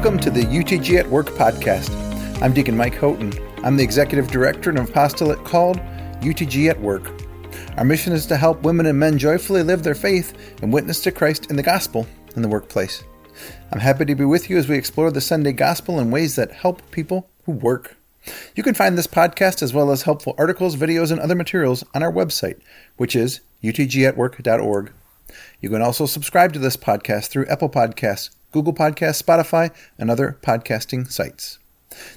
Welcome to the UTG at Work podcast. I'm Deacon Mike Houghton. I'm the executive director of apostolate called UTG at Work. Our mission is to help women and men joyfully live their faith and witness to Christ in the gospel in the workplace. I'm happy to be with you as we explore the Sunday gospel in ways that help people who work. You can find this podcast as well as helpful articles, videos, and other materials on our website, which is utgatwork.org. You can also subscribe to this podcast through Apple Podcasts, Google Podcasts, Spotify, and other podcasting sites.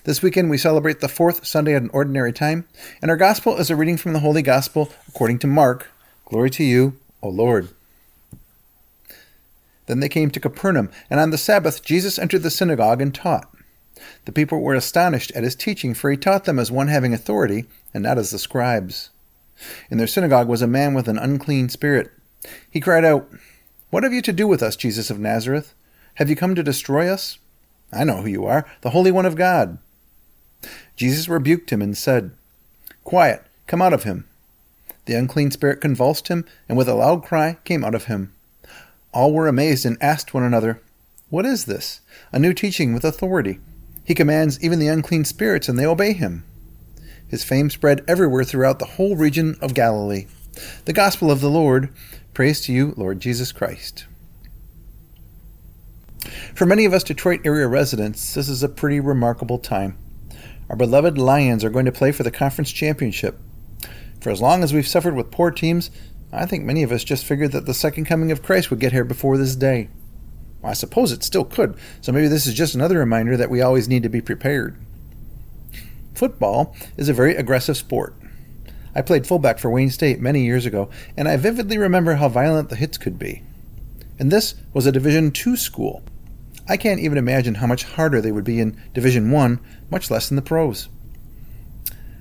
This weekend we celebrate the fourth Sunday at an ordinary time, and our gospel is a reading from the Holy Gospel according to Mark. Glory to you, O Lord. Then they came to Capernaum, and on the Sabbath Jesus entered the synagogue and taught. The people were astonished at his teaching, for he taught them as one having authority, and not as the scribes. In their synagogue was a man with an unclean spirit. He cried out, What have you to do with us, Jesus of Nazareth? Have you come to destroy us? I know who you are, the Holy One of God. Jesus rebuked him and said, Quiet, come out of him. The unclean spirit convulsed him, and with a loud cry came out of him. All were amazed and asked one another, What is this? A new teaching with authority. He commands even the unclean spirits, and they obey him. His fame spread everywhere throughout the whole region of Galilee. The Gospel of the Lord. Praise to you, Lord Jesus Christ. For many of us Detroit area residents, this is a pretty remarkable time. Our beloved Lions are going to play for the conference championship. For as long as we've suffered with poor teams, I think many of us just figured that the second coming of Christ would get here before this day. Well, I suppose it still could, so maybe this is just another reminder that we always need to be prepared. Football is a very aggressive sport. I played fullback for Wayne State many years ago, and I vividly remember how violent the hits could be. And this was a Division II school. I can't even imagine how much harder they would be in Division 1, much less in the pros.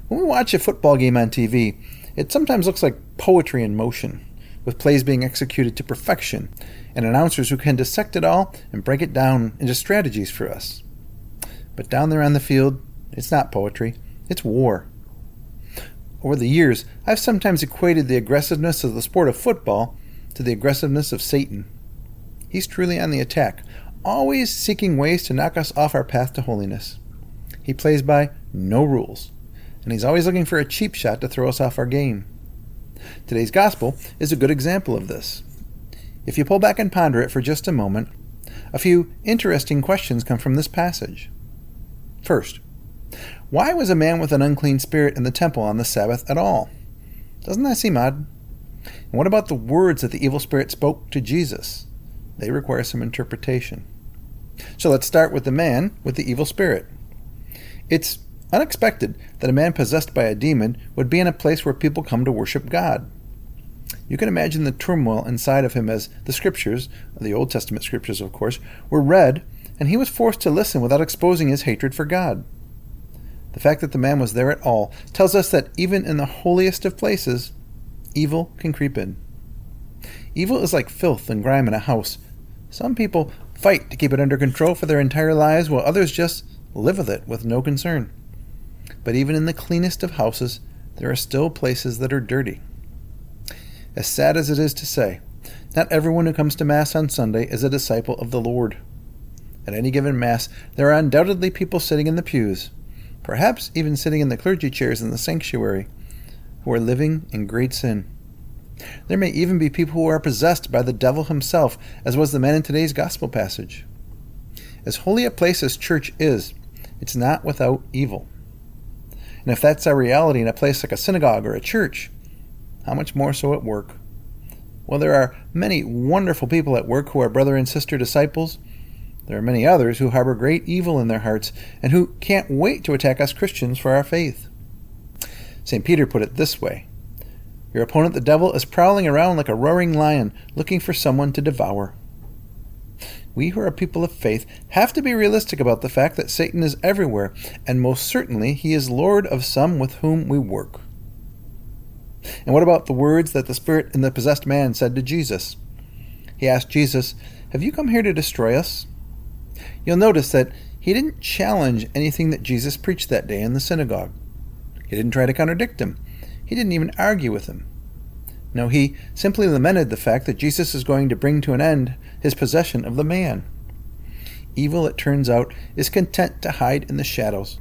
When we watch a football game on TV, it sometimes looks like poetry in motion, with plays being executed to perfection, and announcers who can dissect it all and break it down into strategies for us. But down there on the field, it's not poetry, it's war. Over the years, I've sometimes equated the aggressiveness of the sport of football to the aggressiveness of Satan. He's truly on the attack, always seeking ways to knock us off our path to holiness. He plays by no rules, and he's always looking for a cheap shot to throw us off our game. Today's gospel is a good example of this. If you pull back and ponder it for just a moment, a few interesting questions come from this passage. First, why was a man with an unclean spirit in the temple on the Sabbath at all? Doesn't that seem odd? And what about the words that the evil spirit spoke to Jesus? They require some interpretation. So let's start with the man with the evil spirit. It's unexpected that a man possessed by a demon would be in a place where people come to worship God. You can imagine the turmoil inside of him as the scriptures, the Old Testament scriptures, of course, were read, and he was forced to listen without exposing his hatred for God. The fact that the man was there at all tells us that even in the holiest of places, evil can creep in. Evil is like filth and grime in a house. Some people fight to keep it under control for their entire lives, while others just live with it with no concern. But even in the cleanest of houses, there are still places that are dirty. As sad as it is to say, not everyone who comes to Mass on Sunday is a disciple of the Lord. At any given Mass, there are undoubtedly people sitting in the pews, perhaps even sitting in the clergy chairs in the sanctuary, who are living in great sin. There may even be people who are possessed by the devil himself, as was the man in today's gospel passage. As holy a place as church is, it's not without evil. And if that's our reality in a place like a synagogue or a church, how much more so at work? Well, there are many wonderful people at work who are brother and sister disciples, there are many others who harbor great evil in their hearts and who can't wait to attack us Christians for our faith. St. Peter put it this way Your opponent, the devil, is prowling around like a roaring lion, looking for someone to devour. We who are people of faith have to be realistic about the fact that Satan is everywhere, and most certainly he is Lord of some with whom we work. And what about the words that the spirit in the possessed man said to Jesus? He asked Jesus, Have you come here to destroy us? You'll notice that he didn't challenge anything that Jesus preached that day in the synagogue. He didn't try to contradict him. He didn't even argue with him. No, he simply lamented the fact that Jesus is going to bring to an end his possession of the man. evil, it turns out, is content to hide in the shadows.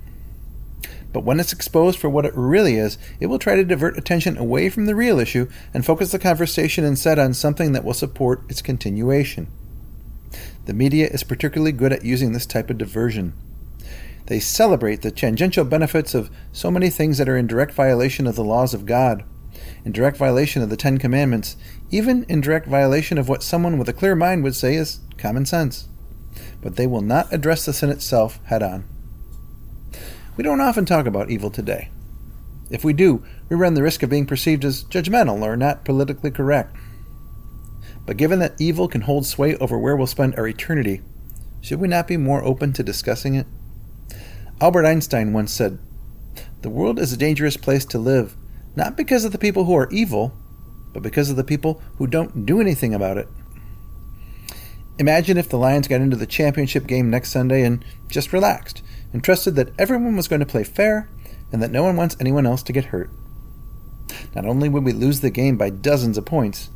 But when it's exposed for what it really is, it will try to divert attention away from the real issue and focus the conversation instead on something that will support its continuation. The media is particularly good at using this type of diversion. They celebrate the tangential benefits of so many things that are in direct violation of the laws of God, in direct violation of the Ten Commandments, even in direct violation of what someone with a clear mind would say is common sense. But they will not address the sin itself head on. We don't often talk about evil today. If we do, we run the risk of being perceived as judgmental or not politically correct. But given that evil can hold sway over where we'll spend our eternity, should we not be more open to discussing it? Albert Einstein once said, The world is a dangerous place to live, not because of the people who are evil, but because of the people who don't do anything about it. Imagine if the Lions got into the championship game next Sunday and just relaxed and trusted that everyone was going to play fair and that no one wants anyone else to get hurt. Not only would we lose the game by dozens of points,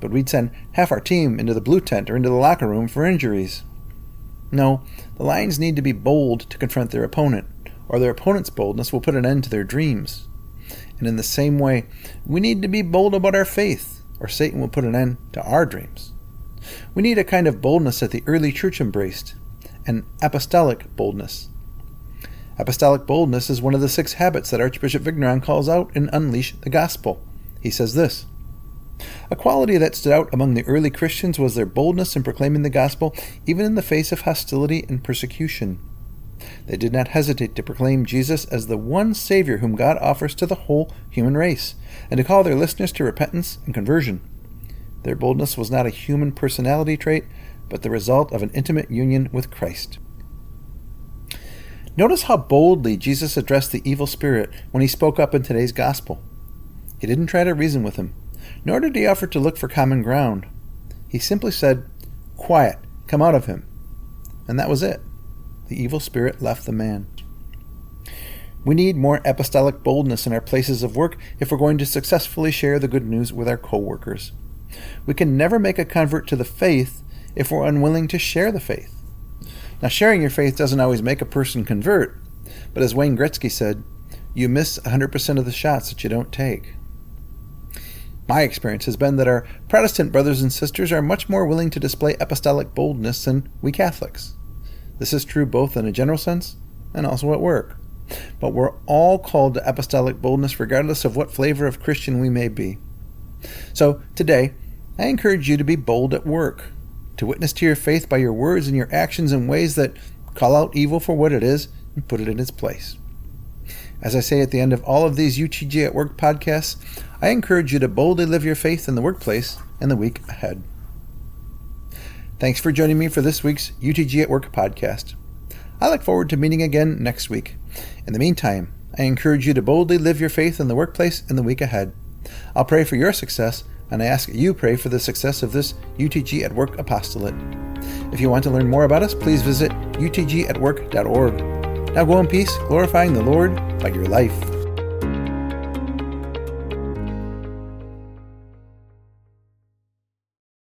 but we'd send half our team into the blue tent or into the locker room for injuries. No, the Lions need to be bold to confront their opponent, or their opponent's boldness will put an end to their dreams. And in the same way, we need to be bold about our faith, or Satan will put an end to our dreams. We need a kind of boldness that the early church embraced, an apostolic boldness. Apostolic boldness is one of the six habits that Archbishop Vigneron calls out in Unleash the Gospel. He says this A quality that stood out among the early Christians was their boldness in proclaiming the gospel, even in the face of hostility and persecution. They did not hesitate to proclaim Jesus as the one Savior whom God offers to the whole human race, and to call their listeners to repentance and conversion. Their boldness was not a human personality trait, but the result of an intimate union with Christ. Notice how boldly Jesus addressed the evil spirit when he spoke up in today's gospel. He didn't try to reason with him, nor did he offer to look for common ground. He simply said, Quiet, come out of him. And that was it. The evil spirit left the man. We need more apostolic boldness in our places of work if we're going to successfully share the good news with our co-workers. We can never make a convert to the faith if we're unwilling to share the faith. Now, sharing your faith doesn't always make a person convert, but as Wayne Gretzky said, you miss 100% of the shots that you don't take. My experience has been that our Protestant brothers and sisters are much more willing to display apostolic boldness than we Catholics. This is true both in a general sense and also at work. But we're all called to apostolic boldness regardless of what flavor of Christian we may be. So, today, I encourage you to be bold at work to witness to your faith by your words and your actions in ways that call out evil for what it is and put it in its place. As I say at the end of all of these UTG at Work podcasts, I encourage you to boldly live your faith in the workplace in the week ahead. Thanks for joining me for this week's UTG at Work podcast. I look forward to meeting again next week. In the meantime, I encourage you to boldly live your faith in the workplace in the week ahead. I'll pray for your success and I ask you pray for the success of this UTG at Work apostolate. If you want to learn more about us, please visit utgatwork.org. Now go in peace, glorifying the Lord by your life.